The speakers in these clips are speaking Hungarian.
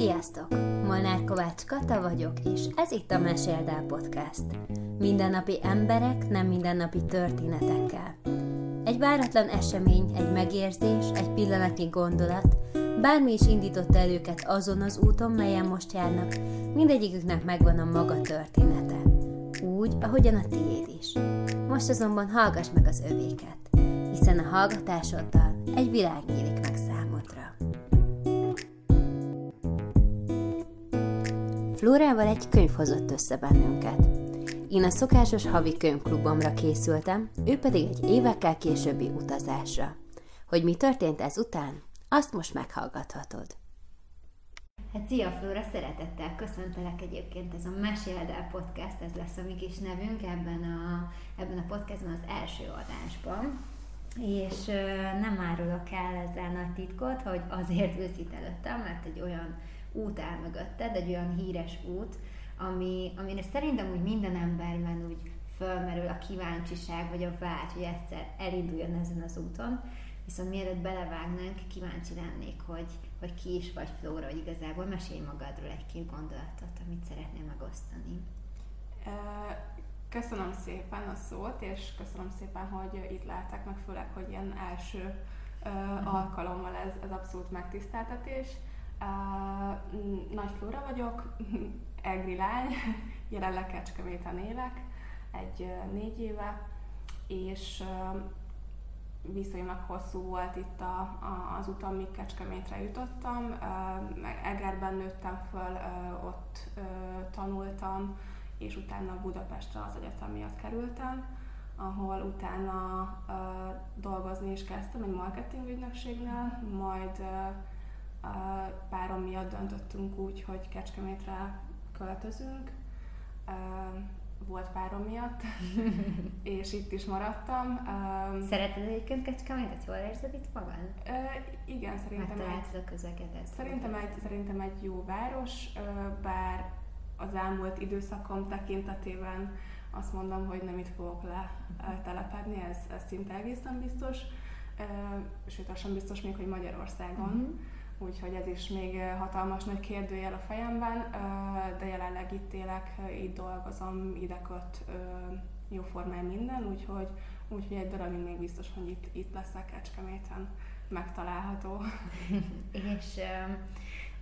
Sziasztok! Molnár Kovács Kata vagyok, és ez itt a Meséldál Podcast. Mindennapi emberek, nem mindennapi történetekkel. Egy váratlan esemény, egy megérzés, egy pillanatnyi gondolat, bármi is indította el őket azon az úton, melyen most járnak, mindegyiküknek megvan a maga története. Úgy, ahogyan a tiéd is. Most azonban hallgass meg az övéket, hiszen a hallgatásoddal egy világ nyílik Flórával egy könyv hozott össze bennünket. Én a szokásos havi könyvklubomra készültem, ő pedig egy évekkel későbbi utazásra. Hogy mi történt ezután, azt most meghallgathatod. Hát szia Flóra, szeretettel köszöntelek egyébként, ez a Meséld el podcast, ez lesz a mi kis nevünk ebben a, ebben a podcastban az első adásban. És nem árulok el ezzel nagy titkot, hogy azért ülsz itt előttem, mert egy olyan út áll mögötted, egy olyan híres út, ami, amire szerintem úgy minden emberben úgy fölmerül a kíváncsiság, vagy a vágy, hogy egyszer elinduljon ezen az úton. Viszont mielőtt belevágnánk, kíváncsi lennék, hogy, hogy ki is vagy Flóra, hogy igazából mesélj magadról egy-két gondolatot, amit szeretnél megosztani. Köszönöm szépen a szót, és köszönöm szépen, hogy itt látták, meg főleg, hogy ilyen első alkalommal ez, ez abszolút megtiszteltetés. Nagy Flóra vagyok, egri lány, jelenleg Kecskeméten élek, egy négy éve, és viszonylag hosszú volt itt a, a, az utam, míg Kecskemétre jutottam. Egerben nőttem föl, ott tanultam, és utána Budapestre az egyetem miatt kerültem, ahol utána dolgozni is kezdtem egy marketing ügynökségnél, majd párom miatt döntöttünk úgy, hogy Kecskemétre költözünk. Volt párom miatt, és itt is maradtam. Szereted egyébként Kecskemétet? Jól érzed itt magad? Igen, szerintem egy, a közegedet. Szerintem egy, szerintem egy jó város, bár az elmúlt időszakom tekintetében azt mondom, hogy nem itt fogok telepedni, ez, ez szinte egészen biztos. Sőt, az sem biztos még, hogy Magyarországon. Uh-huh. Úgyhogy ez is még hatalmas nagy kérdőjel a fejemben, de jelenleg itt élek, itt dolgozom, ide köt jóformán minden, úgyhogy, úgyhogy egy darabig még biztos, hogy itt, itt leszek Kecskeméten megtalálható. És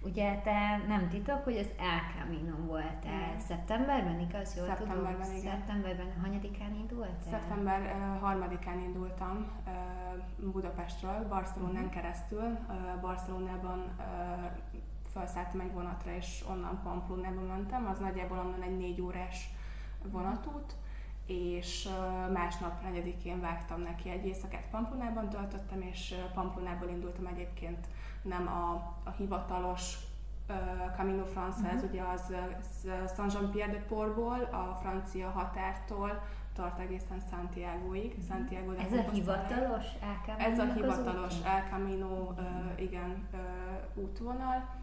Ugye te nem titok, hogy az El Camino voltál mm. szeptemberben, igaz? Jól szeptemberben, tudom? igen. Szeptemberben, hanyadikán indultál? Szeptember uh, harmadikán indultam uh, Budapestről, Barcelonán mm. keresztül. Uh, Barcelonában uh, felszálltam egy vonatra, és onnan Pamplonába mentem. Az nagyjából onnan egy négy órás vonatút és másnap negyedikén vágtam neki egy éjszakát Pamplonában töltöttem, és Pamplonából indultam egyébként nem a, a hivatalos uh, Camino Francés, uh-huh. ugye az Saint-Jean-Pierre-de-Portból, a francia határtól tart egészen Santiagoig. Uh-huh. Santiago Ez a hivatalos El Camino Ez a hivatalos El Camino, uh, igen, uh, útvonal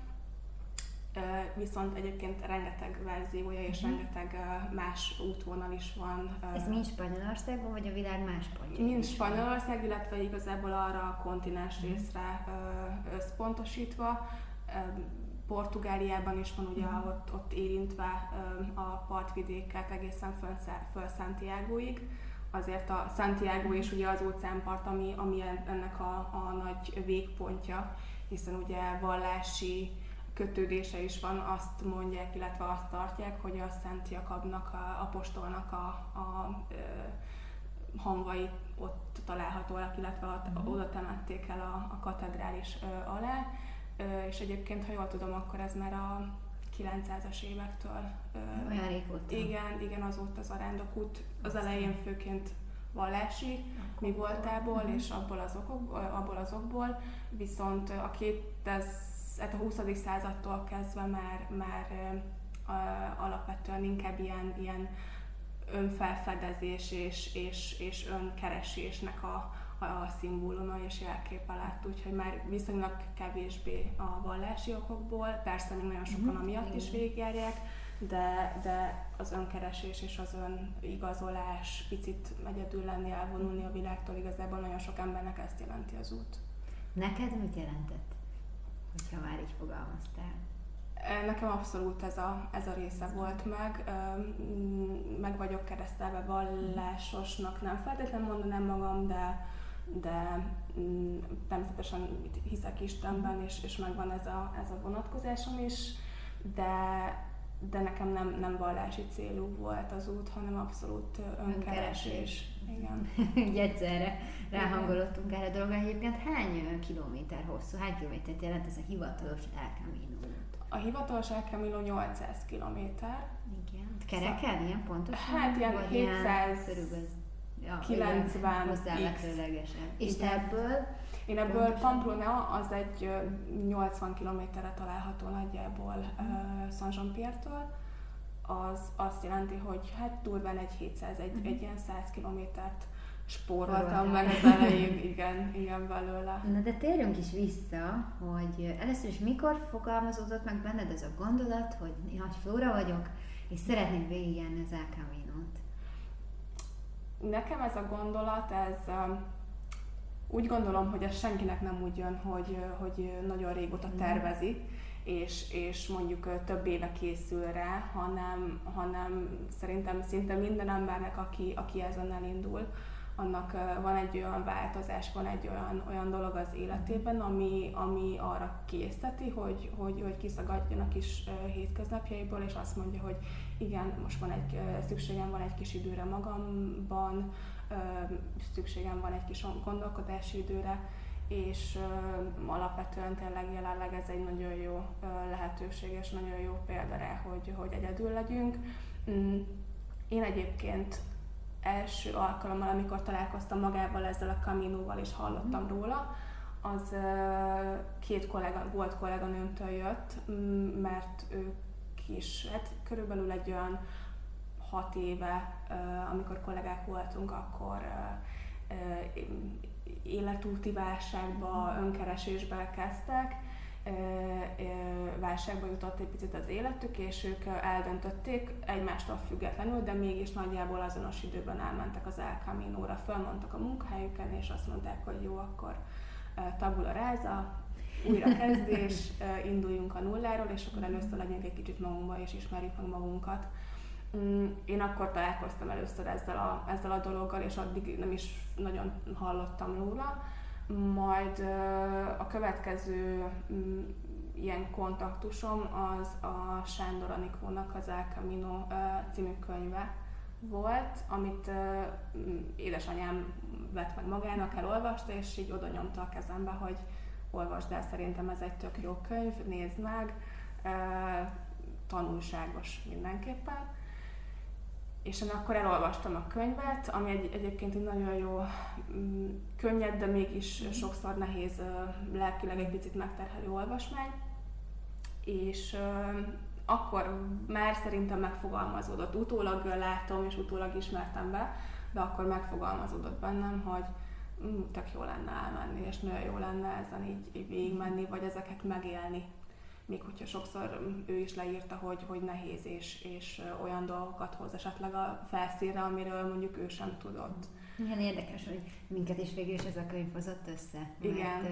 viszont egyébként rengeteg verziója és uh-huh. rengeteg más útvonal is van. Ez mind Spanyolországban, vagy a világ más pontján? Mind Spanyolország, illetve igazából arra a kontinens uh-huh. részre összpontosítva. Portugáliában is van ugye uh-huh. ott, ott érintve a partvidéket egészen föl, föl Santiagoig. Azért a Santiago is ugye az óceánpart, ami, ami ennek a, a nagy végpontja, hiszen ugye vallási kötődése is van, azt mondják, illetve azt tartják, hogy a Szent Jakabnak, a apostolnak a, a ö, hamvai ott találhatóak, illetve ott, uh-huh. oda temették el a, a katedrális ö, alá, ö, és egyébként, ha jól tudom, akkor ez már a 900-as évektől. Ö, Olyan régóta. Igen, igen, az volt az arándokút. Az elején főként vallási mi voltából, uh-huh. és abból az, okok, abból az okból, viszont a 2000 hát a 20. századtól kezdve már, már alapvetően inkább ilyen, ilyen önfelfedezés és, és, és önkeresésnek a, a, a szimbóluma és jelképe lett, úgyhogy már viszonylag kevésbé a vallási okokból, persze még nagyon sokan mm-hmm. amiatt is végigjárják, de, de az önkeresés és az önigazolás, picit egyedül lenni, elvonulni a világtól, igazából nagyon sok embernek ezt jelenti az út. Neked mit jelentett? Hogyha már így fogalmaztál? Nekem abszolút ez a, ez a része volt meg. Meg vagyok keresztelve vallásosnak, nem feltétlenül mondanám magam, de, de természetesen hiszek Istenben, és, és megvan ez a, ez a vonatkozásom is, de, de nekem nem, nem vallási célú volt az út, hanem abszolút önkeresés. Igen. Így egyszerre ráhangolottunk erre a dologra. Egyébként hány kilométer hosszú, hány kilométert jelent ez a hivatalos El Camino út? A hivatalos El Camino 800 kilométer. Igen. Kereken, ilyen pontosan? Hát ilyen 700 körülbelül ja, 90 És te ebből? Én ebből Pamplona az egy 80 kilométerre található nagyjából uh, Saint-Jean-Pierre-től. Az azt jelenti, hogy hát durván egy 700, egy, uh-huh. egy ilyen 100 kilométert spóroltam meg az elején, igen, igen belőle. Na de térjünk is vissza, hogy először is mikor fogalmazódott meg benned ez a gondolat, hogy nagy flóra vagyok, és szeretnék végigjárni az El Nekem ez a gondolat, ez úgy gondolom, hogy ez senkinek nem úgy jön, hogy, hogy nagyon régóta mhm. tervezi, és, és mondjuk több éve készül rá, hanem, hanem szerintem szinte minden embernek, aki, aki ezen elindul, annak van egy olyan változás, van egy olyan, olyan dolog az életében, ami, ami arra készíteti, hogy, hogy, hogy kiszagadjon a kis hétköznapjaiból, és azt mondja, hogy igen, most van egy, szükségem van egy kis időre magamban, szükségem van egy kis gondolkodási időre, és alapvetően tényleg jelenleg ez egy nagyon jó lehetőség, és nagyon jó példa rá, hogy, hogy egyedül legyünk. Mm, én egyébként első alkalommal, amikor találkoztam magával ezzel a kaminóval és hallottam mm. róla, az két kollega, volt kolléganőmtől jött, mert ők is, hát körülbelül egy olyan hat éve, amikor kollégák voltunk, akkor életúti válságba, önkeresésbe kezdtek, válságba jutott egy picit az életük, és ők eldöntötték egymástól függetlenül, de mégis nagyjából azonos időben elmentek az El Camino-ra, fölmondtak a munkahelyüken, és azt mondták, hogy jó, akkor tabula ráza, újra kezdés, induljunk a nulláról, és akkor először legyünk egy kicsit magunkba, és ismerjük meg magunkat. Mm, én akkor találkoztam először ezzel a, ezzel a dologgal, és addig nem is nagyon hallottam róla. Majd a következő mm, ilyen kontaktusom az a Sándor Anikónak az El Camino című könyve volt, amit mm, édesanyám vett meg magának, elolvasta, és így oda nyomta a kezembe, hogy olvasd el, szerintem ez egy tök jó könyv, nézd meg, tanulságos mindenképpen és én akkor elolvastam a könyvet, ami egy, egyébként egy nagyon jó, mm, könnyed, de mégis sokszor nehéz, lelkileg egy picit megterhelő olvasmány. És akkor már szerintem megfogalmazódott. Utólag látom, és utólag ismertem be, de akkor megfogalmazódott bennem, hogy tök jó lenne elmenni, és nagyon jó lenne ezen így, így végigmenni, vagy ezeket megélni még hogyha sokszor ő is leírta, hogy, hogy nehéz és, és olyan dolgokat hoz esetleg a felszínre, amiről mondjuk ő sem tudott. Igen, érdekes, hogy minket is végül is ez a könyv hozott össze. Igen. Mert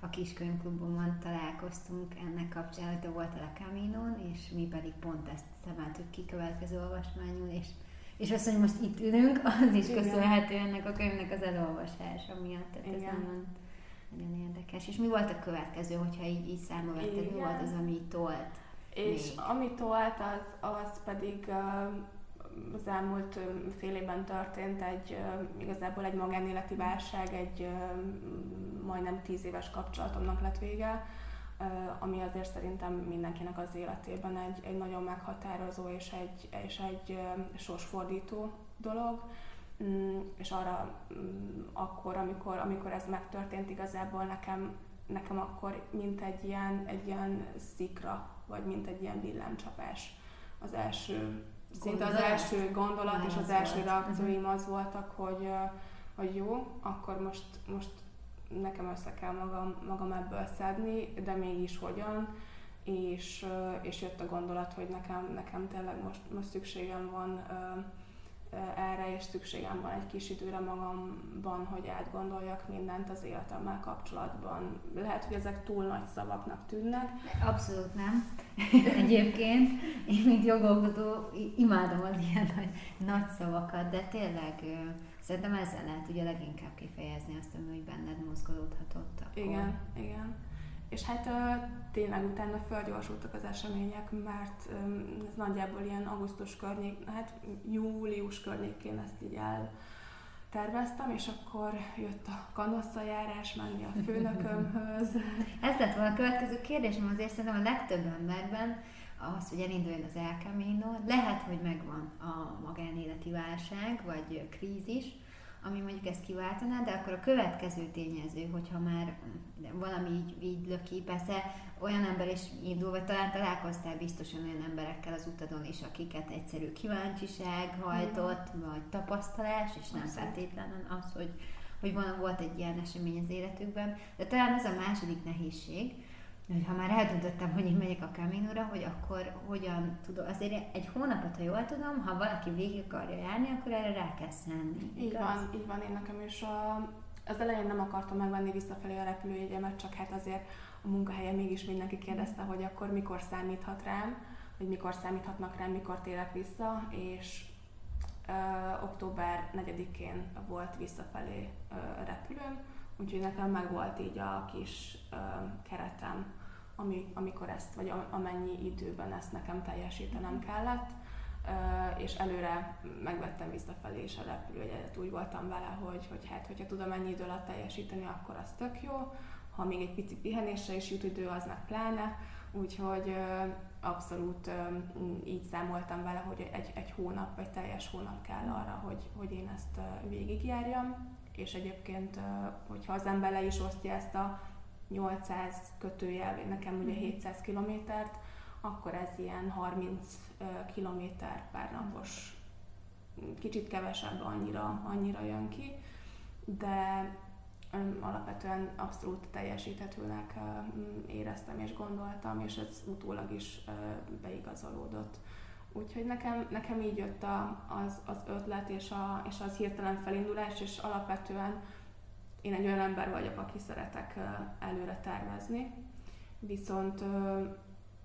a kis könyvklubban találkoztunk ennek kapcsán, hogy te voltál a Caminon, és mi pedig pont ezt szemeltük ki következő olvasmányon, és és azt, hogy most itt ülünk, az is köszönhető ennek a könyvnek az elolvasása miatt. Tehát Igen. ez nagyon, nagyon érdekes. És mi volt a következő, hogyha így, így vetted, mi volt az, ami tolt? És még? ami tolt, az, az pedig az elmúlt fél évben történt egy igazából egy magánéleti válság, egy majdnem tíz éves kapcsolatomnak lett vége, ami azért szerintem mindenkinek az életében egy, egy nagyon meghatározó és egy, és egy sorsfordító dolog és arra mm, akkor, amikor, amikor ez megtörtént, igazából nekem, nekem akkor mint egy ilyen, egy ilyen szikra, vagy mint egy ilyen villámcsapás. Az első, szinte az első gondolat és az első reakcióim mhm. az voltak, hogy, hogy jó, akkor most, most nekem össze kell magam, magam ebből szedni, de mégis hogyan, és, és jött a gondolat, hogy nekem, nekem tényleg most, most szükségem van erre, és szükségem van egy kis időre magamban, hogy átgondoljak mindent az életemmel kapcsolatban. Lehet, hogy ezek túl nagy szavaknak tűnnek. Abszolút nem. Egyébként én, mint jogalkotó, imádom az ilyen nagy, nagy szavakat, de tényleg szerintem ezzel lehet ugye leginkább kifejezni azt, hogy benned mozgolódhatott. Akkor. Igen, igen. És hát tényleg utána felgyorsultak az események, mert ez nagyjából ilyen augusztus környék, hát július környékén ezt így el terveztem, és akkor jött a kanosszajárás menni a főnökömhöz. Ez lett volna a következő kérdésem, azért szerintem a legtöbb emberben az, hogy elinduljon az El Camino, lehet, hogy megvan a magánéleti válság, vagy krízis, ami mondjuk ezt kiváltaná, de akkor a következő tényező, hogyha már valami így, így löki, persze olyan ember is indul, vagy talán találkoztál biztosan olyan emberekkel az utadon is, akiket egyszerű kíváncsiság hajtott, mm. vagy tapasztalás, és nem feltétlenül az, hogy, hogy van, volt egy ilyen esemény az életükben. De talán ez a második nehézség, hogy ha már eldöntöttem, hogy én megyek a Caminóra, hogy akkor hogyan tudom, azért egy hónapot, ha jól tudom, ha valaki végig akarja járni, akkor erre rá kell szenni. Így igaz? van, így van, én nekem is a, az elején nem akartam megvenni visszafelé a repülőjegyemet, csak hát azért a munkahelyen mégis mindenki kérdezte, hogy akkor mikor számíthat rám, hogy mikor számíthatnak rám, mikor térek vissza, és ö, október 4-én volt visszafelé ö, repülőm, úgyhogy nekem meg volt így a kis ö, keretem, ami, amikor ezt, vagy amennyi időben ezt nekem teljesítenem kellett, ö, és előre megvettem visszafelé is a repülőjegyet, úgy voltam vele, hogy, hogy hát, hogyha tudom ennyi idő alatt teljesíteni, akkor az tök jó, ha még egy pici pihenésre is jut idő, az meg pláne, úgyhogy ö, abszolút ö, így számoltam vele, hogy egy, egy hónap, vagy teljes hónap kell arra, hogy, hogy én ezt végigjárjam és egyébként, hogyha az ember le is osztja ezt a 800 kötőjel, nekem ugye 700 mhm. kilométert, akkor ez ilyen 30 kilométer per napos, kicsit kevesebb annyira, annyira jön ki, de alapvetően abszolút teljesíthetőnek éreztem és gondoltam, és ez utólag is beigazolódott. Úgyhogy nekem, nekem így jött a, az, az ötlet és, a, és az hirtelen felindulás, és alapvetően én egy olyan ember vagyok, aki szeretek előre tervezni, viszont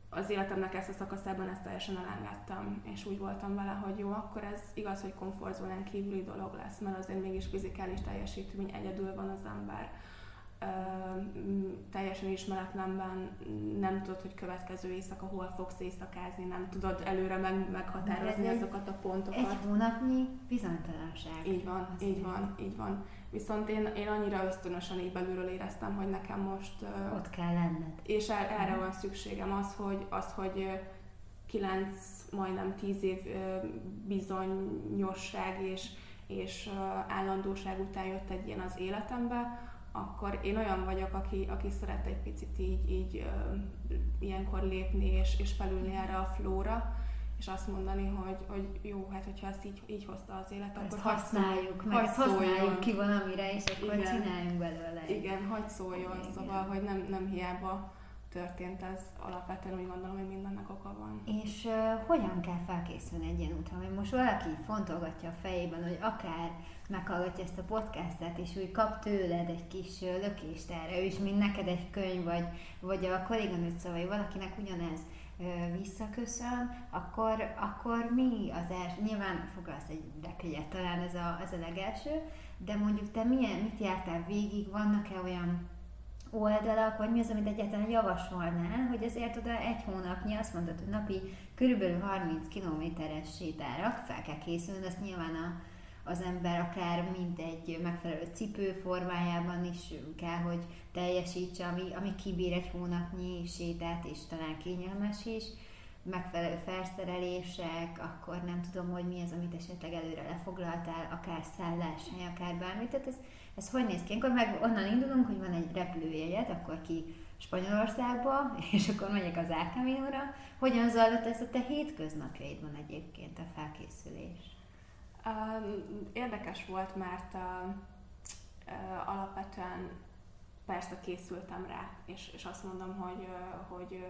az életemnek ezt a szakaszában ezt teljesen elengedtem, és úgy voltam vele, hogy jó, akkor ez igaz, hogy komfortzónán kívüli dolog lesz, mert azért mégis fizikális teljesítmény egyedül van az ember teljesen ismeretlenben nem tudod, hogy következő éjszaka hol fogsz éjszakázni, nem tudod előre meg, meghatározni egy, azokat a pontokat. Egy hónapnyi bizonytalanság. Így van, az így van, így van. Viszont én, én annyira ösztönösen így belülről éreztem, hogy nekem most... Ott kell lenned. És er, erre van szükségem, az, hogy, az, hogy kilenc, majdnem tíz év bizonyosság és, és állandóság után jött egy ilyen az életembe, akkor én olyan vagyok, aki, aki szeret egy picit így, így ö, ilyenkor lépni és, és felülni erre a flóra, és azt mondani, hogy, hogy jó, hát hogyha ezt így, így hozta az élet, akkor ezt használjuk, meg ezt használjuk ki valamire, és akkor Igen. csináljunk belőle. Igen, hagyd szóljon, Igen. szóval, hogy nem, nem hiába történt ez, alapvetően úgy gondolom, hogy mindennek oka van. És uh, hogyan kell felkészülni egy ilyen útra? Hogy most valaki fontolgatja a fejében, hogy akár meghallgatja ezt a podcastet, és úgy kap tőled egy kis lökést erre, és mint neked egy könyv, vagy, vagy a kolléganőt szavai, valakinek ugyanez visszaköszön, akkor, akkor mi az első, nyilván foglalsz egy repjegyet, talán ez a, ez a legelső, de mondjuk te milyen, mit jártál végig, vannak-e olyan oldalak, vagy mi az, amit egyáltalán javasolnál, hogy ezért oda egy hónapnyi, azt mondod, hogy napi körülbelül 30 kilométeres sétára fel kell készülni, azt nyilván a, az ember akár mint egy megfelelő cipő formájában is kell, hogy teljesítse, ami, ami kibír egy hónapnyi sétát, és talán kényelmes is, megfelelő felszerelések, akkor nem tudom, hogy mi az, amit esetleg előre lefoglaltál, akár szálláshely, akár bármit. Tehát ez, ez hogy néz ki? Akkor meg onnan indulunk, hogy van egy repülőjegyet, akkor ki Spanyolországba, és akkor megyek az Ákaminóra. Hogyan zajlott ez a te hétköznapjaidban egyébként a felkészülés? Érdekes volt, mert alapvetően persze készültem rá, és, és azt mondom, hogy, hogy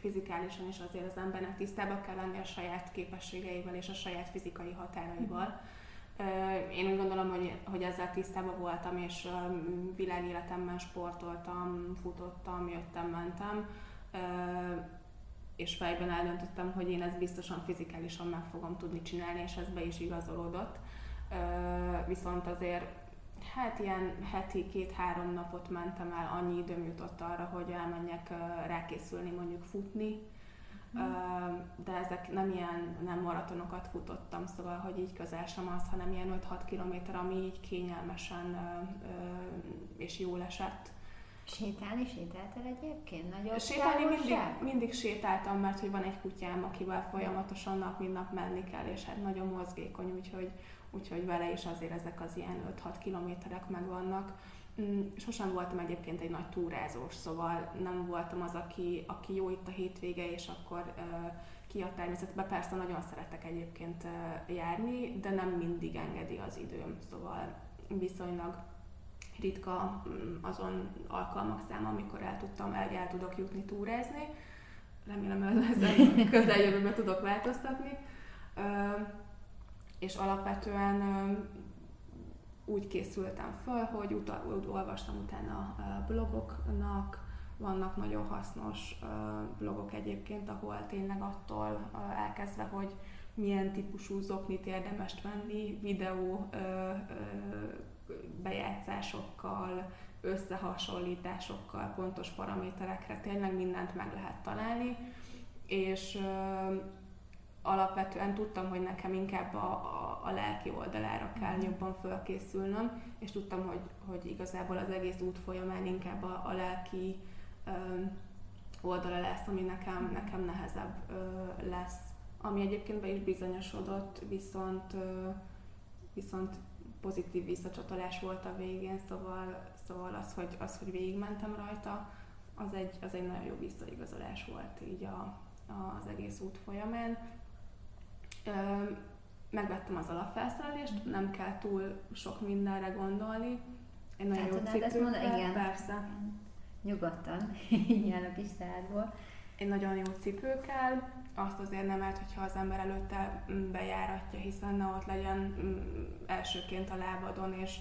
fizikálisan is azért az embernek tisztában kell lenni a saját képességeivel és a saját fizikai határaival. Én úgy gondolom, hogy, hogy ezzel tisztában voltam, és világéletemben sportoltam, futottam, jöttem, mentem, és fejben eldöntöttem, hogy én ezt biztosan fizikálisan meg fogom tudni csinálni, és ez be is igazolódott. Viszont azért hát ilyen heti két-három napot mentem el, annyi időm jutott arra, hogy elmenjek rákészülni mondjuk futni. De ezek nem ilyen nem maratonokat futottam, szóval, hogy így közel sem az, hanem ilyen 5-6 kilométer, ami így kényelmesen és jól esett. Sétálni sétáltál egyébként? Nagyon Sétálni mindig, mindig sétáltam, mert hogy van egy kutyám, akivel folyamatosan nap, mint nap menni kell, és hát nagyon mozgékony, úgyhogy úgyhogy vele is azért ezek az ilyen 5-6 kilométerek megvannak. Mm, sosem voltam egyébként egy nagy túrázós, szóval nem voltam az, aki, aki jó itt a hétvége, és akkor uh, ki a természetbe. Persze nagyon szeretek egyébként uh, járni, de nem mindig engedi az időm, szóval viszonylag ritka mm, azon alkalmak száma, amikor el tudtam, el, el tudok jutni túrázni. Remélem, hogy ezzel közeljövőben tudok változtatni. Uh, és alapvetően úgy készültem föl, hogy utal, olvastam utána blogoknak, vannak nagyon hasznos blogok egyébként, ahol tényleg attól elkezdve, hogy milyen típusú zoknit érdemes venni, videó bejátszásokkal, összehasonlításokkal, pontos paraméterekre, tényleg mindent meg lehet találni, és alapvetően tudtam, hogy nekem inkább a, a, a lelki oldalára kell mm. jobban fölkészülnöm, és tudtam, hogy, hogy igazából az egész út folyamán inkább a, a lelki ö, oldala lesz, ami nekem, nekem nehezebb ö, lesz. Ami egyébként be is bizonyosodott, viszont, ö, viszont pozitív visszacsatolás volt a végén, szóval, szóval az, hogy, az, hogy végigmentem rajta, az egy, az egy nagyon jó visszaigazolás volt így a, az egész út folyamán megvettem az alapfelszerelést, nem kell túl sok mindenre gondolni. Egy nagyon jó cipőkkel, igen. Persze. Nyugodtan, ilyen a kistádból. Egy nagyon jó cipő kell, azt azért nem árt, hogyha az ember előtte mm, bejáratja, hiszen ne ott legyen mm, elsőként a lábadon, és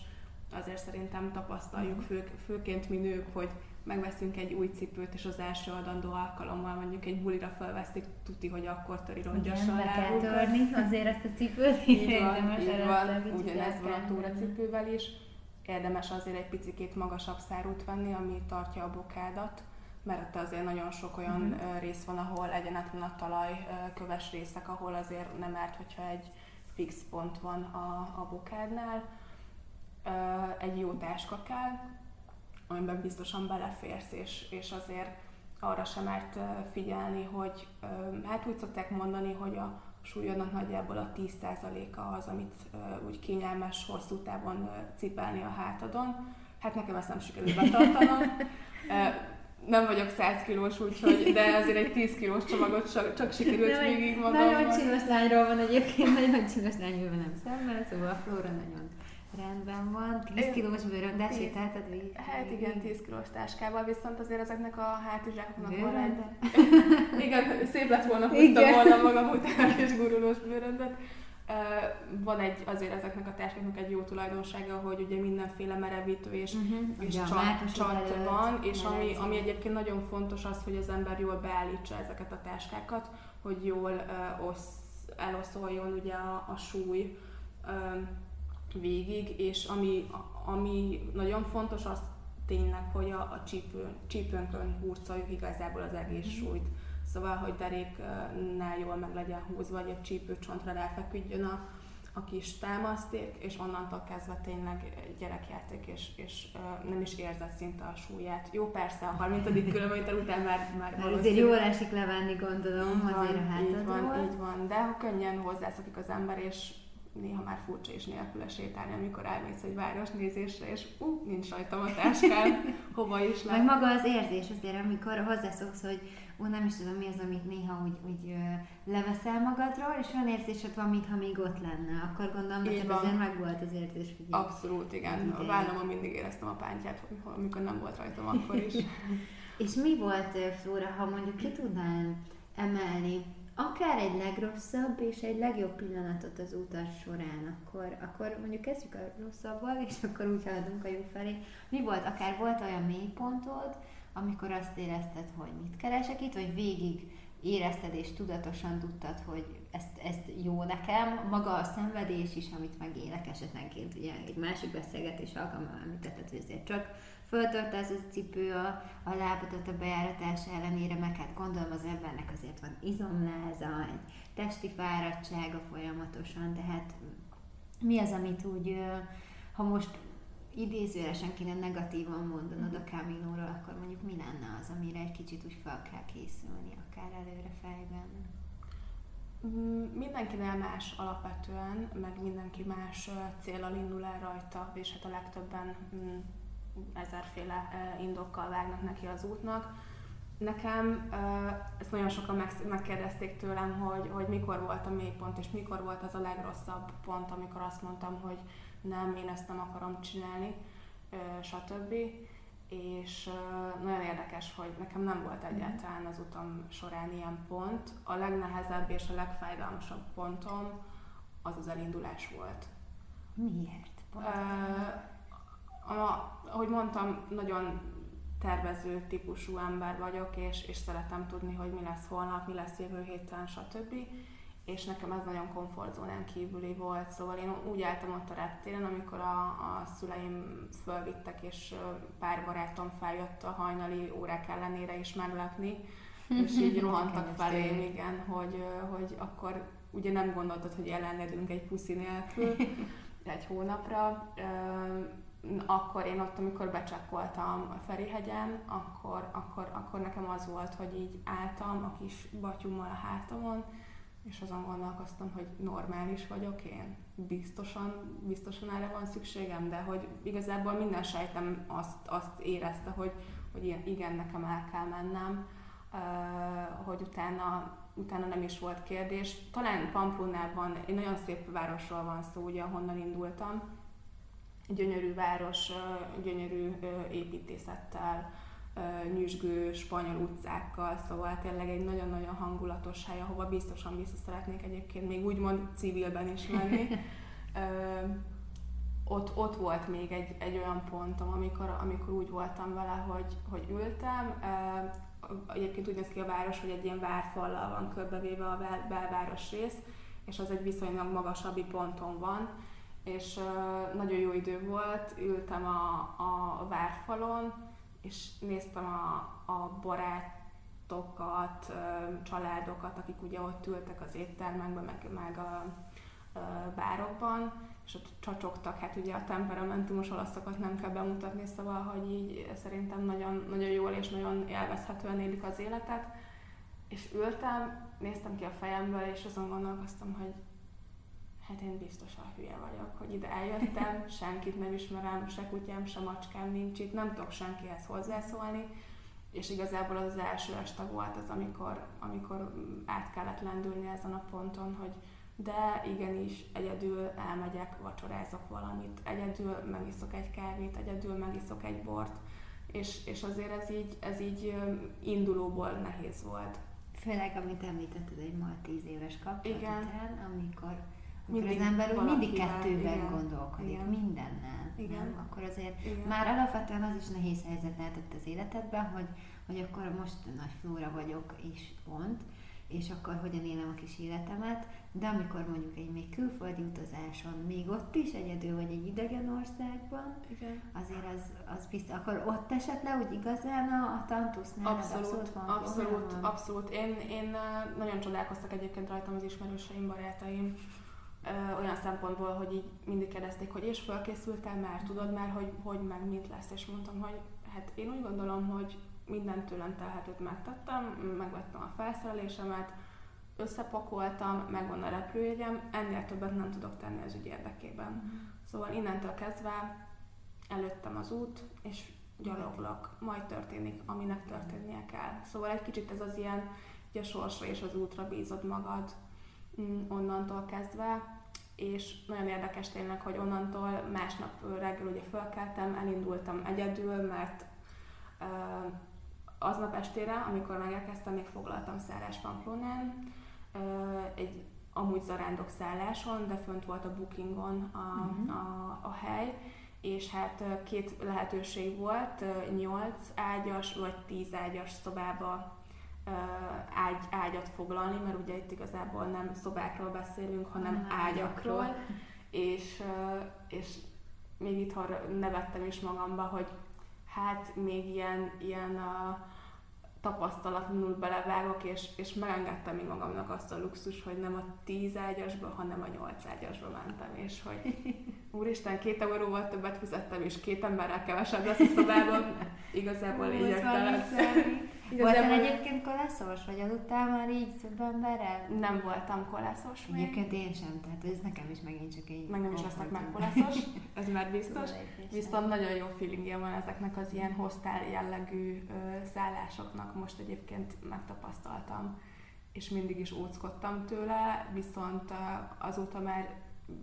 azért szerintem tapasztaljuk, mhm. fő, főként mi nők, hogy megveszünk egy új cipőt, és az első adandó alkalommal mondjuk egy bulira felvesztik, tuti, hogy akkor töri rongyosan Igen, kell törni azért ezt a cipőt. Így van, így van. ugyanez van a túracipővel is. Érdemes azért egy picikét magasabb szárút venni, ami tartja a bokádat, mert azért nagyon sok olyan uh-huh. rész van, ahol egyenetlen a talaj, köves részek, ahol azért nem árt, hogyha egy fix pont van a, a bokádnál. Egy jó táska kell, amiben biztosan beleférsz, és, és azért arra sem árt figyelni, hogy hát úgy szokták mondani, hogy a súlyodnak nagyjából a 10%-a az, amit úgy kényelmes hosszú távon cipelni a hátadon. Hát nekem ezt nem sikerült betartanom. nem vagyok 100 kilós, úgyhogy, de azért egy 10 kilós csomagot csak, csak sikerült végig magam. Nagyon csinos lányról van egyébként, nagyon csinos lányról nem szemben, szóval a Flóra nagyon Rendben van, 10 kilós bőröndel sétáltad végig? Hát igen, 10 kilós táskával, viszont azért ezeknek a hátizsákoknak van egy... igen, szép lett volna, húztam volna magam után és gurulós bőröndet. Van egy, azért ezeknek a táskáknak egy jó tulajdonsága, hogy ugye mindenféle merevítő és, uh-huh. és csat van, és ami, ami egyébként nagyon fontos az, hogy az ember jól beállítsa ezeket a táskákat, hogy jól uh, osz, eloszoljon ugye a, a súly. Uh, végig, és ami, ami nagyon fontos, az tényleg, hogy a, a csípőn, csípőnkön hurcoljuk igazából az egész mm-hmm. súlyt. Szóval, hogy deréknál jól meg legyen húzva, vagy egy csípőcsontra ráfeküdjön a, a kis támaszték, és onnantól kezdve tényleg gyerekjáték, és, és uh, nem is érzed szinte a súlyát. Jó, persze, a 30. kilométer után már, már Mert azért jól esik levenni, gondolom, így azért van, a Így van, így van, de ha könnyen hozzászokik az ember, és néha már furcsa és nélküle sétálni, amikor elmész egy városnézésre, és ú, nincs rajtam a táskám, hova is lehet. Meg maga az érzés azért, amikor hozzászoksz, hogy ú, nem is tudom mi az, amit néha úgy, úgy leveszel magadról, és olyan érzésed van, mintha még ott lenne. Akkor gondolom, hogy azért meg volt az érzés. Hogy Abszolút, igen. A vállamon mindig éreztem a pántját, amikor nem volt rajtam, akkor is. és mi volt, Flóra, ha mondjuk ki tudnál emelni akár egy legrosszabb és egy legjobb pillanatot az utas során, akkor, akkor mondjuk kezdjük a rosszabbal, és akkor úgy haladunk a jó felé. Mi volt, akár volt olyan mélypontod, amikor azt érezted, hogy mit keresek itt, vagy végig érezted és tudatosan tudtad, hogy ezt, ezt jó nekem, maga a szenvedés is, amit megélek esetenként, ugye egy másik beszélgetés alkalmával említetted, hogy ezért csak föltört ez a cipő a, a lábadat a bejáratás ellenére, meg hát gondolom az embernek azért van izomláza, egy testi fáradtsága folyamatosan, tehát mi az, amit úgy, ha most idézőjelesen kéne negatívan mondanod a Caminóról, akkor mondjuk mi lenne az, amire egy kicsit úgy fel kell készülni, akár előre fejben? Mm, mindenkinél más alapvetően, meg mindenki más célral indul el rajta, és hát a legtöbben mm, ezerféle indokkal vágnak neki az útnak. Nekem ezt nagyon sokan megkérdezték tőlem, hogy, hogy mikor volt a mélypont, és mikor volt az a legrosszabb pont, amikor azt mondtam, hogy nem, én ezt nem akarom csinálni, stb. És nagyon érdekes, hogy nekem nem volt egyáltalán az utam során ilyen pont. A legnehezebb és a legfájdalmasabb pontom az az elindulás volt. Miért? Pont a, ahogy mondtam, nagyon tervező típusú ember vagyok, és, és szeretem tudni, hogy mi lesz holnap, mi lesz jövő héten, stb. És nekem ez nagyon komfortzónán kívüli volt, szóval én úgy álltam ott a reptéren, amikor a, a szüleim fölvittek, és pár barátom feljött a hajnali órák ellenére is meglepni, és így rohantak felém, igen, hogy, hogy akkor ugye nem gondoltad, hogy elengedünk egy puszi nélkül egy hónapra, akkor én ott, amikor becsekkoltam a Ferihegyen, akkor, akkor, akkor nekem az volt, hogy így álltam a kis batyummal a hátamon, és azon gondolkoztam, hogy normális vagyok én, biztosan, biztosan erre van szükségem, de hogy igazából minden sejtem azt, azt érezte, hogy, hogy igen, nekem el kell mennem, hogy utána, utána nem is volt kérdés. Talán Pamplonában, egy nagyon szép városról van szó, ugye, ahonnan indultam, gyönyörű város, gyönyörű építészettel, nyüzsgő spanyol utcákkal, szóval tényleg egy nagyon-nagyon hangulatos hely, ahova biztosan vissza szeretnék egyébként még úgymond civilben is menni. ott, ott volt még egy, egy olyan pontom, amikor, amikor úgy voltam vele, hogy, hogy ültem. Egyébként úgy néz ki a város, hogy egy ilyen várfallal van körbevéve a bel, belváros rész, és az egy viszonylag magasabbi ponton van, és nagyon jó idő volt, ültem a, a várfalon, és néztem a, a barátokat, családokat, akik ugye ott ültek az éttermekben, meg, meg a bárokban, és ott csacsogtak, hát ugye a temperamentumos olaszokat nem kell bemutatni, szóval, hogy így szerintem nagyon, nagyon jól és nagyon élvezhetően élik az életet, és ültem, néztem ki a fejemből, és azon gondolkoztam, hogy hát én biztosan hülye vagyok, hogy ide eljöttem, senkit nem ismerem, se kutyám, se macskám nincs itt, nem tudok senkihez hozzászólni, és igazából az az első este volt az, amikor, amikor át kellett lendülni ezen a ponton, hogy de igenis, egyedül elmegyek, vacsorázok valamit, egyedül megiszok egy kávét, egyedül megiszok egy bort, és, és azért ez így, ez így indulóból nehéz volt. Főleg, amit említetted egy ma tíz éves kapcsolat Igen. után, amikor mindig az ember úgy mindig kettőben igen. gondolkodik, igen. mindennel. Igen. Nem? Akkor azért igen. már alapvetően az is nehéz helyzet lehetett az életedben, hogy, hogy akkor most nagy flóra vagyok, és pont, és akkor hogyan élem a kis életemet, de amikor mondjuk egy még külföldi utazáson, még ott is egyedül vagy egy idegen országban, Igen. azért az, az biztos, akkor ott esett le úgy igazán a, a tantusznál? Abszolút, abszolút, van, abszolút, abszolút. Én, én nagyon csodálkoztak egyébként rajtam az ismerőseim, barátaim, olyan szempontból, hogy így mindig kérdezték, hogy és fölkészültél már, tudod már, hogy, hogy meg mit lesz, és mondtam, hogy hát én úgy gondolom, hogy minden tőlem telhetőt megtettem, megvettem a felszerelésemet, összepakoltam, megvan a repülőjegyem, ennél többet nem tudok tenni az ügy érdekében. Szóval innentől kezdve előttem az út, és gyaloglok, majd történik, aminek történnie kell. Szóval egy kicsit ez az ilyen, hogy a sorsra és az útra bízod magad onnantól kezdve, és nagyon érdekes tényleg, hogy onnantól másnap reggel ugye fölkeltem, elindultam egyedül, mert aznap estére, amikor megérkeztem, még foglaltam szállás Pamplonán, egy amúgy zarándok szálláson, de fönt volt a bookingon a, uh-huh. a, a hely, és hát két lehetőség volt, 8 ágyas vagy 10 ágyas szobába ágy, ágyat foglalni, mert ugye itt igazából nem szobákról beszélünk, hanem nem ágyakról, és, és még itt nevettem is magamba, hogy hát még ilyen, ilyen a, tapasztalatlanul belevágok, és, és megengedtem még magamnak azt a luxus, hogy nem a tíz ágyasba, hanem a nyolc ágyasba mentem, és hogy úristen, két euróval többet fizettem, és két emberrel kevesebb lesz a szobában. Igazából lényegtelen. Voltál egyébként kolászos, vagy aludtál már így több emberrel? Nem voltam kolászos még. Egyébként én sem, tehát ez nekem is megint csak egy... Meg nem is lesznek meg kolászos, ez már biztos. Viszont nagyon jó feelingje van ezeknek az ilyen hostel jellegű ö, szállásoknak. Most egyébként megtapasztaltam, és mindig is óckodtam tőle, viszont azóta már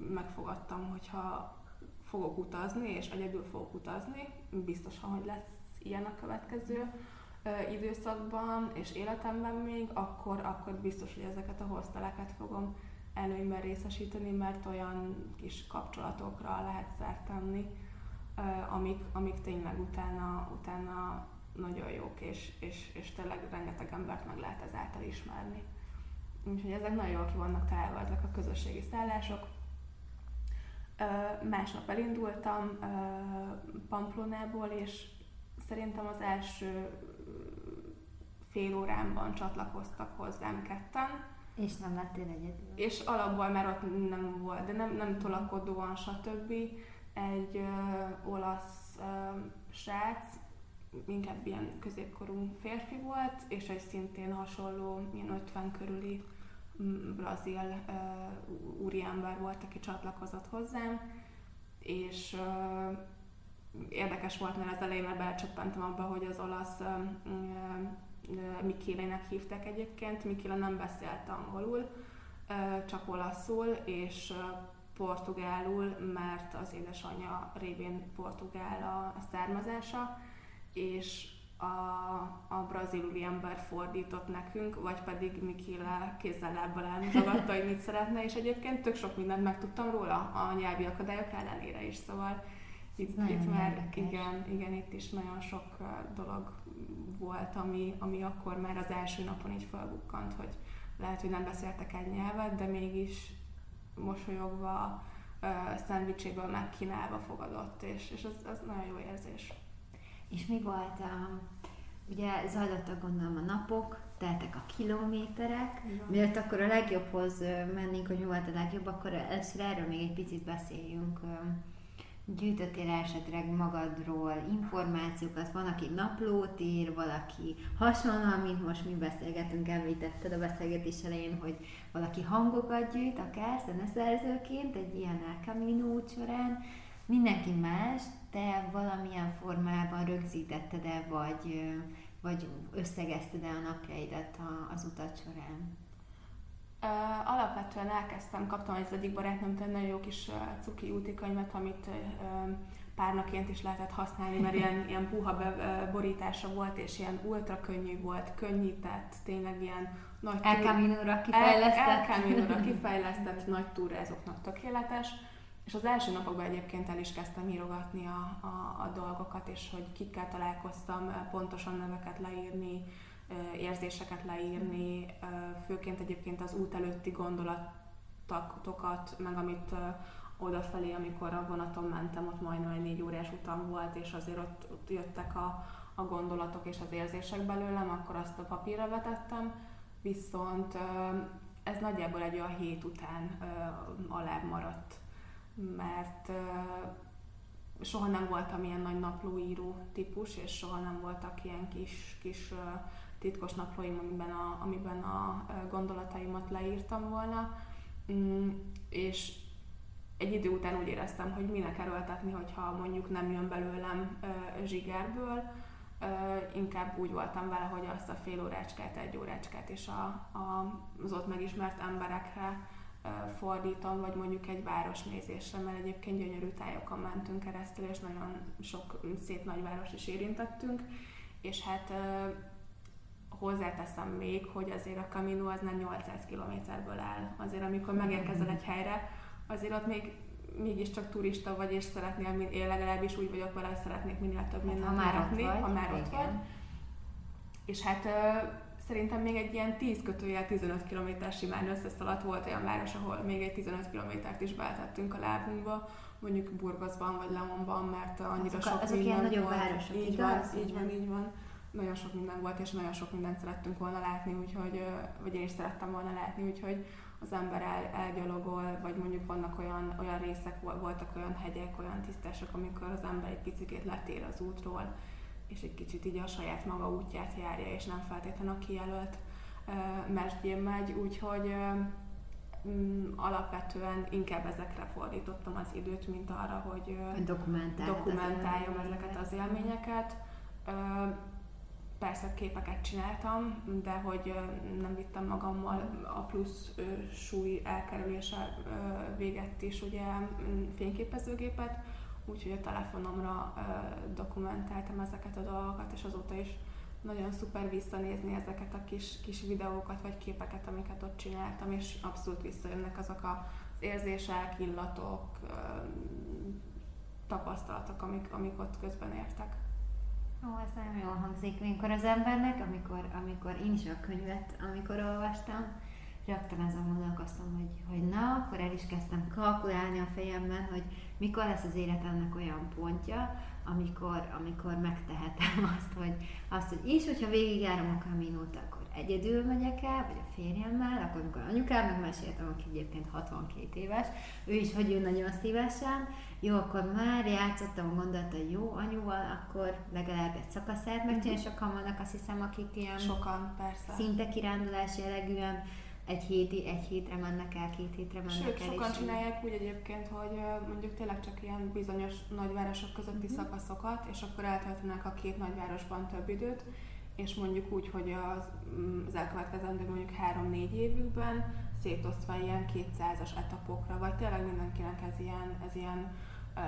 megfogadtam, hogyha fogok utazni, és egyedül fogok utazni, biztosan, hogy lesz ilyen a következő időszakban és életemben még, akkor, akkor biztos, hogy ezeket a hosteleket fogom előnyben részesíteni, mert olyan kis kapcsolatokra lehet szert tenni, amik, amik tényleg utána, utána nagyon jók, és, és, és tényleg rengeteg embert meg lehet ezáltal ismerni. Úgyhogy ezek nagyon jól ki vannak találva, ezek a közösségi szállások. Másnap elindultam Pamplonából, és szerintem az első fél órámban csatlakoztak hozzám ketten. És nem lettél egyedül. És alapból már ott nem volt, de nem, nem tolakodóan, stb. Egy ö, olasz ö, srác, inkább ilyen középkorú férfi volt, és egy szintén hasonló, ilyen 50 körüli brazil uh, úriember volt, aki csatlakozott hozzám, és uh, érdekes volt, mert az elején már belecsöppentem abba, hogy az olasz uh, Mikélének hívták egyébként. Mikéle nem beszélt angolul, csak olaszul, és portugálul, mert az édesanyja révén portugál a származása, és a, a brazil ember fordított nekünk, vagy pedig Mikéle kézzel lábbal elmutogatta, hogy mit szeretne, és egyébként tök sok mindent megtudtam róla a nyelvi akadályok ellenére is, szóval itt, itt már igen, igen, itt is nagyon sok dolog volt, ami, ami akkor már az első napon így felbukkant, hogy lehet, hogy nem beszéltek egy nyelvet, de mégis mosolyogva, uh, szendvicséből megkínálva fogadott, és, és az, az nagyon jó érzés. És mi volt a, ugye zajlottak gondolom a napok, teltek a kilométerek, miért akkor a legjobbhoz mennénk, hogy mi volt a legjobb, akkor először erről még egy picit beszéljünk gyűjtöttél esetleg magadról információkat, van, aki naplót ír, valaki hasonló, mint most mi beszélgetünk, említetted a beszélgetés elején, hogy valaki hangokat gyűjt, akár zeneszerzőként, egy ilyen El során, mindenki más, te valamilyen formában rögzítetted-e, vagy, vagy összegezted-e a napjaidat az utat során? Uh, alapvetően elkezdtem, kaptam az egyik barátnőmtől egy nagyon jó kis uh, cuki úti könyvet, amit uh, párnaként is lehetett használni, mert ilyen, ilyen puha be, borítása volt, és ilyen ultra könnyű volt, könnyített, tényleg ilyen nagy El Camino-ra kifejlesztett. El, El kifejlesztett, nagy túrázóknak tökéletes. És az első napokban egyébként el is kezdtem írogatni a, a, a dolgokat, és hogy kikkel találkoztam, pontosan neveket leírni, érzéseket leírni, főként egyébként az út előtti gondolatokat, meg amit odafelé, amikor a vonaton mentem, ott majdnem egy négy órás utam volt, és azért ott, ott jöttek a, a gondolatok és az érzések belőlem, akkor azt a papírra vetettem, viszont ez nagyjából egy olyan hét után alább maradt, mert soha nem voltam ilyen nagy naplóíró típus, és soha nem voltak ilyen kis, kis titkos naplóim, amiben a, amiben a gondolataimat leírtam volna, mm, és egy idő után úgy éreztem, hogy minek erőltetni, hogyha mondjuk nem jön belőlem zsigerből, inkább úgy voltam vele, hogy azt a fél órácskát, egy órácskát és a, a, az ott megismert emberekre fordítom, vagy mondjuk egy városnézésre, mert egyébként gyönyörű tájokon mentünk keresztül, és nagyon sok szép nagyváros is érintettünk, és hát hozzáteszem még, hogy azért a Camino az nem 800 kilométerből áll. Azért amikor megérkezel egy helyre, azért ott még mégiscsak turista vagy, és szeretnél, én legalábbis úgy vagyok vele, szeretnék minél több mindent hát, ha már látni, ott vagy, ha már ott vagy. És hát uh, szerintem még egy ilyen 10 kötőjel 15 km simán összeszaladt volt olyan város, ahol még egy 15 kilométert is beeltettünk a lábunkba, mondjuk Burgosban vagy Lemonban, mert annyira azok, sok azok minden ilyen nagyobb városok, így igaz? van, így van, így van. Nagyon sok minden volt, és nagyon sok mindent szerettünk volna látni, úgyhogy, vagy én is szerettem volna látni, úgyhogy az ember el, elgyalogol, vagy mondjuk vannak olyan, olyan részek, voltak olyan hegyek, olyan tisztások, amikor az ember egy picit letér az útról, és egy kicsit így a saját maga útját járja, és nem feltétlenül a kijelölt mesdjén megy, úgyhogy um, alapvetően inkább ezekre fordítottam az időt, mint arra, hogy dokumentáljam ezeket az élményeket. Persze képeket csináltam, de hogy nem vittem magammal a plusz súly elkerülése véget is ugye fényképezőgépet, úgyhogy a telefonomra dokumentáltam ezeket a dolgokat, és azóta is nagyon szuper visszanézni ezeket a kis, kis videókat vagy képeket, amiket ott csináltam, és abszolút visszajönnek azok az érzések, illatok, tapasztalatok, amik, amik ott közben értek. Ó, ez nagyon jól hangzik, amikor az embernek, amikor, amikor én is a könyvet, amikor olvastam, rögtön azon gondolkoztam, hogy, hogy na, akkor el is kezdtem kalkulálni a fejemben, hogy mikor lesz az életemnek olyan pontja, amikor, amikor megtehetem azt, hogy, azt, hogy is, hogyha végigjárom a kaminót, akkor egyedül megyek el, vagy a férjemmel, akkor amikor anyukám megmeséltem, aki egyébként 62 éves, ő is, hogy ő nagyon szívesen, jó, akkor már játszottam a gondolat, hogy jó anyuval, akkor legalább egy szakaszát megcsinálni, mm-hmm. sokan vannak azt hiszem, akik ilyen sokan, persze. szinte kirándulás jellegűen egy, héti, egy hétre mennek el, két hétre mennek Sőt, el. sokan csinálják úgy egyébként, hogy mondjuk tényleg csak ilyen bizonyos nagyvárosok közötti mm-hmm. szakaszokat, és akkor eltöltenek a két nagyvárosban több időt, és mondjuk úgy, hogy az, mm, az elkövetkezendő mondjuk 3-4 évükben szétosztva ilyen 200-as etapokra, vagy tényleg mindenkinek ez ilyen, ez ilyen ö,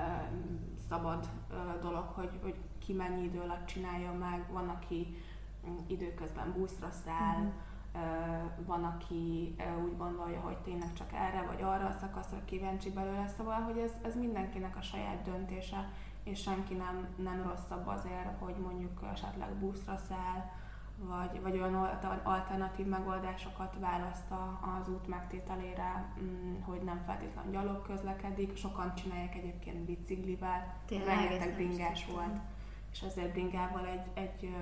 szabad ö, dolog, hogy, hogy ki mennyi idő alatt csinálja meg, van, aki mm, időközben buszra száll, uh-huh. van, aki úgy gondolja, hogy tényleg csak erre vagy arra a szakaszra kíváncsi belőle, szóval, hogy ez, ez mindenkinek a saját döntése, és senki nem, nem rosszabb azért, hogy mondjuk esetleg buszra száll, vagy, vagy olyan alternatív megoldásokat választ az út megtételére, mm, hogy nem feltétlenül gyalog közlekedik. Sokan csinálják egyébként biciklivel, Tényleg, rengeteg bringás volt, és azért bringával egy, egy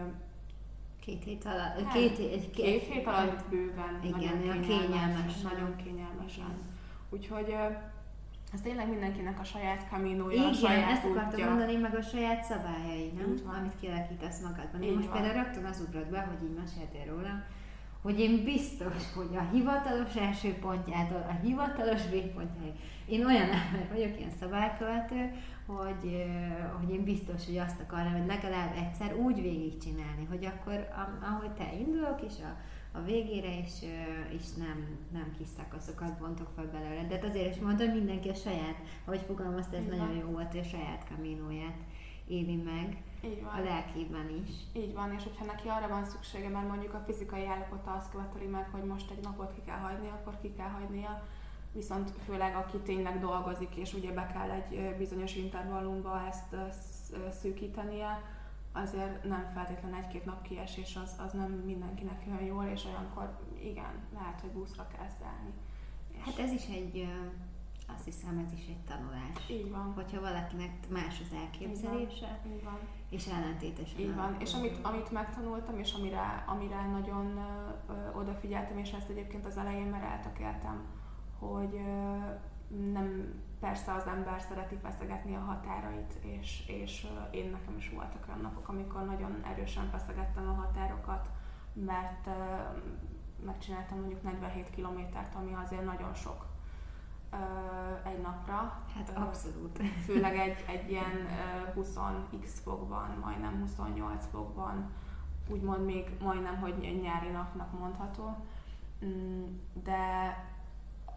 Két hét alatt, hát, két, egy, két, két hét alatt bőven, igen, nagyon kényelmes, kényelmes, nagyon kényelmesen. Úgyhogy ez tényleg mindenkinek a saját kamínója, Igen, a saját ezt útja. akartam mondani, meg a saját szabályai, nem? Amit kialakítasz magadban. Én most van. például rögtön az ugrott be, hogy így meséltél róla, hogy én biztos, hogy a hivatalos első pontjától a hivatalos végpontjáig, én olyan ember vagyok, ilyen szabálykövető, hogy, hogy én biztos, hogy azt akarom, hogy legalább egyszer úgy végigcsinálni, hogy akkor ahogy te indulok, és a a végére, és, és nem, nem kis szakaszokat bontok fel belőle. De hát azért is mondom, hogy mindenki a saját, ahogy fogalmazta, ez Így nagyon van. jó volt, hogy a saját kaminóját éli meg. Így van. A lelkében is. Így van, és hogyha neki arra van szüksége, mert mondjuk a fizikai állapota azt követeli meg, hogy most egy napot ki kell hagyni, akkor ki kell hagynia. Viszont főleg aki tényleg dolgozik, és ugye be kell egy bizonyos intervallumba ezt szűkítenie, azért nem feltétlen egy-két nap kiesés az, az nem mindenkinek jön jól, és olyankor igen, lehet, hogy buszra kell szállni. Hát ez is egy, azt hiszem, ez is egy tanulás. Így van. Hogyha valakinek más az elképzelése, Így van. és ellentétesen. Így van. És amit, amit megtanultam, és amire, amire nagyon ö, odafigyeltem, és ezt egyébként az elején már eltökéltem, hogy ö, nem persze az ember szereti feszegetni a határait, és, és én nekem is voltak olyan napok, amikor nagyon erősen feszegettem a határokat, mert megcsináltam mondjuk 47 kilométert, ami azért nagyon sok egy napra. Hát abszolút. Főleg egy, egy ilyen 20x fokban, majdnem 28 fokban, úgymond még majdnem, hogy nyári napnak mondható. Mm, de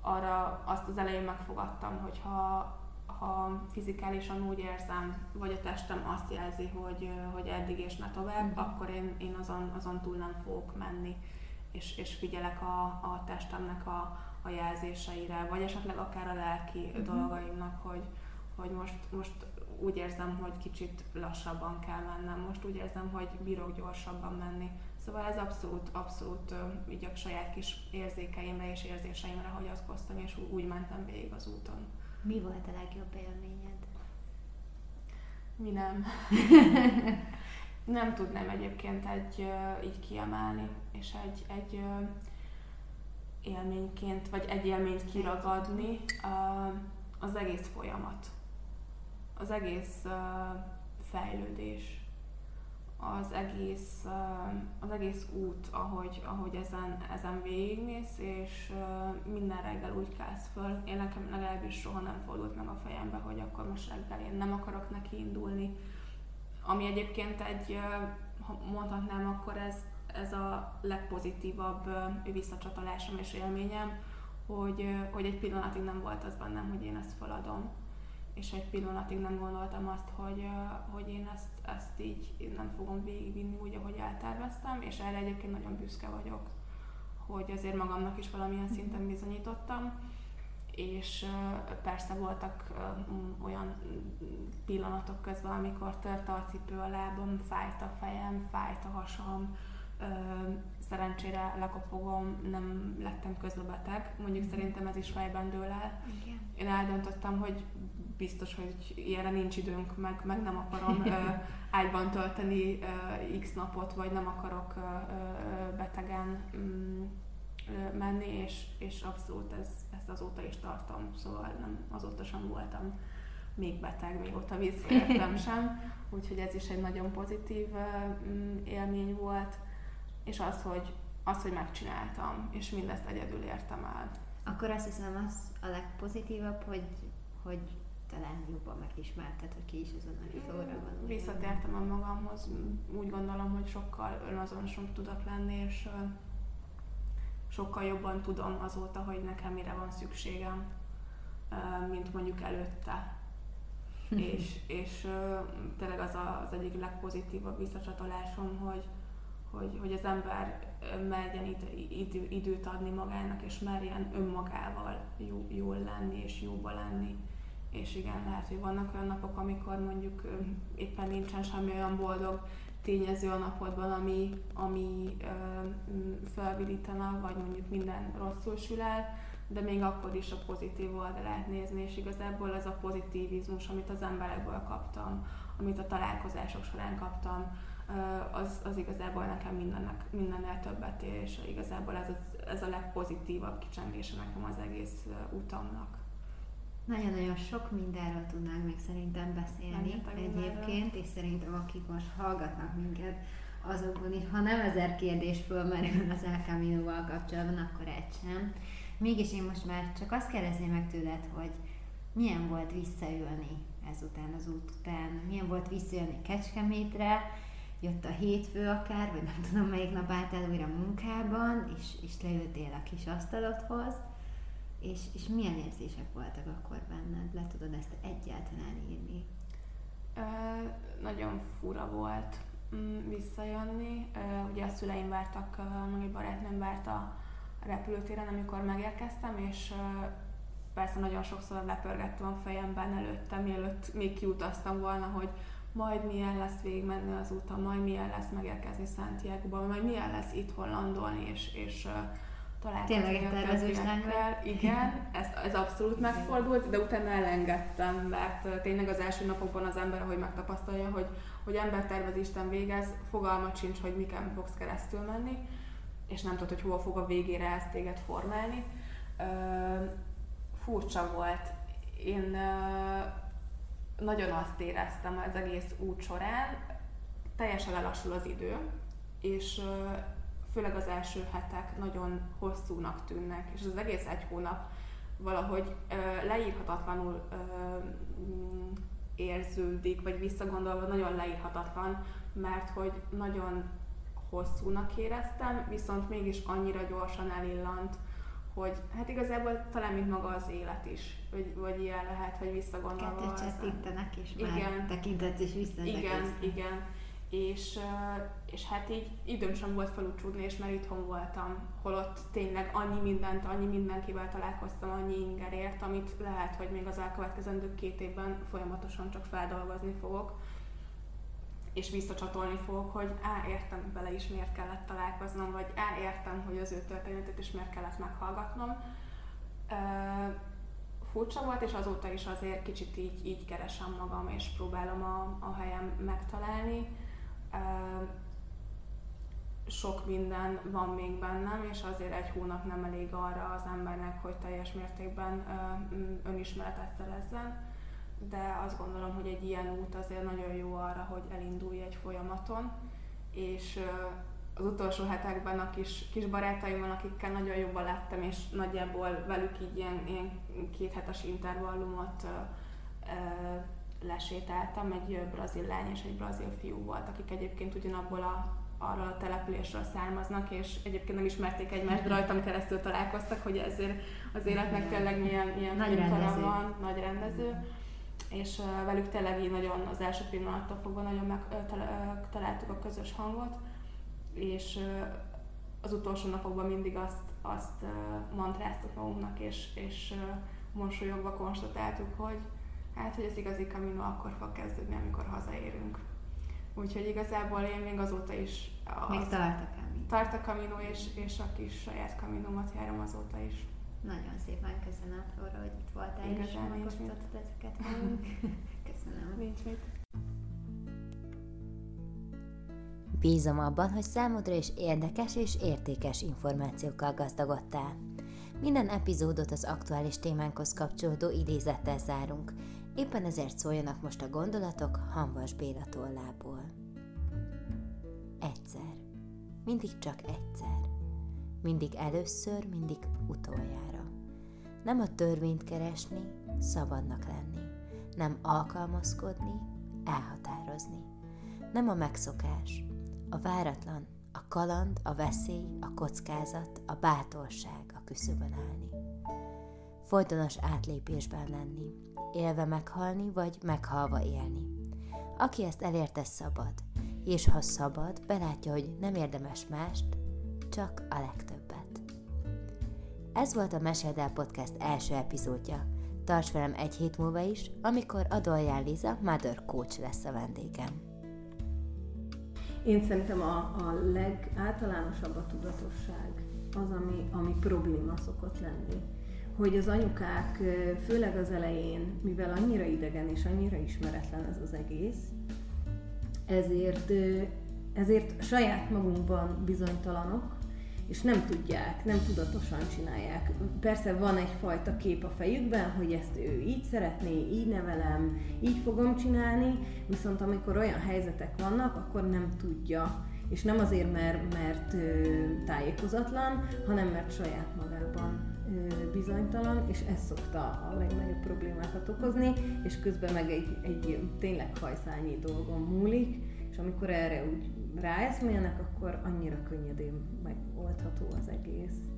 arra azt az elején megfogadtam, hogy ha, ha fizikálisan úgy érzem, vagy a testem azt jelzi, hogy, hogy eddig és ne tovább, mm. akkor én, én azon, azon túl nem fogok menni, és, és figyelek a, a testemnek a, a jelzéseire, vagy esetleg akár a lelki mm. dolgaimnak, hogy, hogy most, most úgy érzem, hogy kicsit lassabban kell mennem, most úgy érzem, hogy bírok gyorsabban menni. Szóval ez abszolút, abszolút így a saját kis érzékeimre és érzéseimre hagyatkoztam, és úgy mentem végig az úton. Mi volt a legjobb élményed? Mi nem. nem tudnám egyébként egy így kiemelni, és egy, egy élményként, vagy egy élményt kiragadni az egész folyamat. Az egész fejlődés az egész, az egész út, ahogy, ahogy ezen, ezen végigmész, és minden reggel úgy kelsz föl. Én nekem legalábbis soha nem fordult meg a fejembe, hogy akkor most reggel én nem akarok neki indulni. Ami egyébként egy, ha mondhatnám, akkor ez, ez a legpozitívabb visszacsatolásom és élményem, hogy, hogy egy pillanatig nem volt az bennem, hogy én ezt feladom és egy pillanatig nem gondoltam azt, hogy, hogy én ezt, ezt így nem fogom végigvinni úgy, ahogy elterveztem, és erre egyébként nagyon büszke vagyok, hogy azért magamnak is valamilyen mhm. szinten bizonyítottam, és persze voltak olyan pillanatok közben, amikor tört a cipő a lábam, fájt a fejem, fájt a hasam, szerencsére lekopogom, nem lettem közbebeteg, mondjuk mm. szerintem ez is fejben dől el. Igen. Én eldöntöttem, hogy biztos, hogy ilyenre nincs időnk, meg, meg nem akarom ö, ágyban tölteni ö, x napot, vagy nem akarok ö, ö, betegen mm, ö, menni, és, és abszolút ez, ezt azóta is tartom, szóval nem, azóta sem voltam még beteg, mióta visszajöttem sem, úgyhogy ez is egy nagyon pozitív mm, élmény volt, és az, hogy, az, hogy megcsináltam, és mindezt egyedül értem el. Akkor azt hiszem az a legpozitívabb, hogy, hogy talán jobban megismerted, hogy ki is ez a nagy Flóra van. Visszatértem a magamhoz, úgy gondolom, hogy sokkal önazonosabb tudok lenni, és sokkal jobban tudom azóta, hogy nekem mire van szükségem, mint mondjuk előtte. és, és tényleg az a, az egyik legpozitívabb visszacsatolásom, hogy, hogy, hogy az ember merjen idő, időt adni magának, és merjen önmagával jó, jól lenni, és jóba lenni és igen, lehet, hogy vannak olyan napok, amikor mondjuk éppen nincsen semmi olyan boldog tényező a napodban, ami, ami felvidítana, vagy mondjuk minden rosszul sül el, de még akkor is a pozitív oldalát nézni, és igazából ez a pozitívizmus, amit az emberekből kaptam, amit a találkozások során kaptam, az, az igazából nekem mindennek, mindennél többet ér, és igazából ez, az, ez a legpozitívabb kicsengése nekem az egész utamnak. Nagyon-nagyon sok mindenről tudnánk még szerintem beszélni egyébként, és szerintem akik most hallgatnak minket, azokban is, ha nem ezer kérdés fölmerül az El Camino-val kapcsolatban, akkor egy sem. Mégis én most már csak azt kérdezném meg tőled, hogy milyen volt visszajönni ezután az út után, milyen volt visszajönni Kecskemétre, jött a hétfő akár, vagy nem tudom melyik nap álltál újra munkában, és, és leültél a kis asztalodhoz, és, és milyen érzések voltak akkor benned? Le tudod ezt egyáltalán írni? Ö, nagyon fura volt mm, visszajönni. Ö, ugye a szüleim vártak, meg egy barátnőm várt a repülőtéren, amikor megérkeztem, és ö, persze nagyon sokszor lepörgettem a fejemben előtte, mielőtt még kiutaztam volna, hogy majd milyen lesz végigmenni az úton, majd milyen lesz megérkezni Santiago-ba, majd milyen lesz itt landolni, és, és találkozni Tényleg egy tervezős Igen, ez, ez abszolút megfordult, de utána elengedtem, mert tényleg az első napokban az ember, ahogy megtapasztalja, hogy, hogy embertervezésten végez, fogalmat sincs, hogy miken fogsz keresztül menni, és nem tudod, hogy hova fog a végére ezt téged formálni. furcsa volt. Én nagyon azt éreztem az egész út során, teljesen lelassul az idő, és főleg az első hetek nagyon hosszúnak tűnnek, és az egész egy hónap valahogy ö, leírhatatlanul ö, mm, érződik, vagy visszagondolva nagyon leírhatatlan, mert hogy nagyon hosszúnak éreztem, viszont mégis annyira gyorsan elillant, hogy hát igazából talán mint maga az élet is, vagy, vagy ilyen lehet, hogy visszagondolva. Kettőt és igen. tekintetsz és vissza Igen, igen. És, és hát így időm sem volt felúcsúdni, és már itthon voltam, holott tényleg annyi mindent, annyi mindenkivel találkoztam, annyi ingerért, amit lehet, hogy még az elkövetkezendő két évben folyamatosan csak feldolgozni fogok és visszacsatolni fogok, hogy á, értem vele is miért kellett találkoznom, vagy á, értem, hogy az ő történetét is miért kellett meghallgatnom. Uh, furcsa volt, és azóta is azért kicsit így, így keresem magam, és próbálom a, a helyem megtalálni. Sok minden van még bennem, és azért egy hónap nem elég arra az embernek, hogy teljes mértékben önismeretet szerezzen. De azt gondolom, hogy egy ilyen út azért nagyon jó arra, hogy elindulj egy folyamaton, és az utolsó hetekben a kis, kis barátaimmal, akikkel nagyon jobban lettem, és nagyjából velük így ilyen, ilyen kéthetes intervallumot lesétáltam, egy brazil lány és egy brazil fiú volt, akik egyébként ugyanabból a arról a településről származnak, és egyébként nem ismerték egymást, de rajtam keresztül találkoztak, hogy ezért az életnek tényleg milyen, milyen nagy rendező. van, nagy rendező és velük tényleg így nagyon az első pillanattól fogva nagyon megtaláltuk a közös hangot, és az utolsó napokban mindig azt, azt mantráztuk magunknak, és, és mosolyogva konstatáltuk, hogy hát, hogy az igazi kamino akkor fog kezdődni, amikor hazaérünk. Úgyhogy igazából én még azóta is... Az, még tart a kamino. Tart a kamino, és, és a kis saját kaminomat járom azóta is. Nagyon szépen köszönöm, Flóra, hogy itt voltál, Igazán, és megosztottad ezeket velünk. köszönöm. Nincs mit. Bízom abban, hogy számodra is érdekes és értékes információkkal gazdagodtál. Minden epizódot az aktuális témánkhoz kapcsolódó idézettel zárunk, éppen ezért szóljanak most a gondolatok Hanvas Béla tollából. Egyszer. Mindig csak egyszer. Mindig először, mindig utoljára. Nem a törvényt keresni, szabadnak lenni. Nem alkalmazkodni, elhatározni. Nem a megszokás, a váratlan, a kaland, a veszély, a kockázat, a bátorság a küszöbön állni. Folytonos átlépésben lenni, élve meghalni, vagy meghalva élni. Aki ezt elérte szabad, és ha szabad, belátja, hogy nem érdemes mást, csak a legtöbb. Ez volt a Meséld el Podcast első epizódja. Tarts velem egy hét múlva is, amikor Adolján Liza Mother Coach lesz a vendégem. Én szerintem a, a legáltalánosabb a tudatosság, az, ami, ami probléma szokott lenni. Hogy az anyukák, főleg az elején, mivel annyira idegen és annyira ismeretlen ez az egész, ezért, ezért saját magunkban bizonytalanok, és nem tudják, nem tudatosan csinálják. Persze van egyfajta kép a fejükben, hogy ezt ő így szeretné, így nevelem, így fogom csinálni, viszont amikor olyan helyzetek vannak, akkor nem tudja. És nem azért, mert, mert tájékozatlan, hanem mert saját magában bizonytalan, és ez szokta a legnagyobb problémákat okozni, és közben meg egy, egy tényleg hajszányi dolgon múlik, és amikor erre úgy ráeszmélnek, akkor annyira könnyedén megoldható az egész.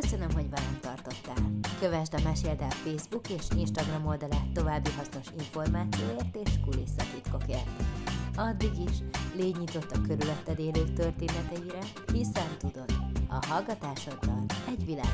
Köszönöm, hogy velem tartottál. Kövesd a Meséld el Facebook és Instagram oldalát további hasznos információért és kulisszatitkokért. Addig is légy nyitott a körülötted élők történeteire, hiszen tudod, a hallgatásoddal egy világ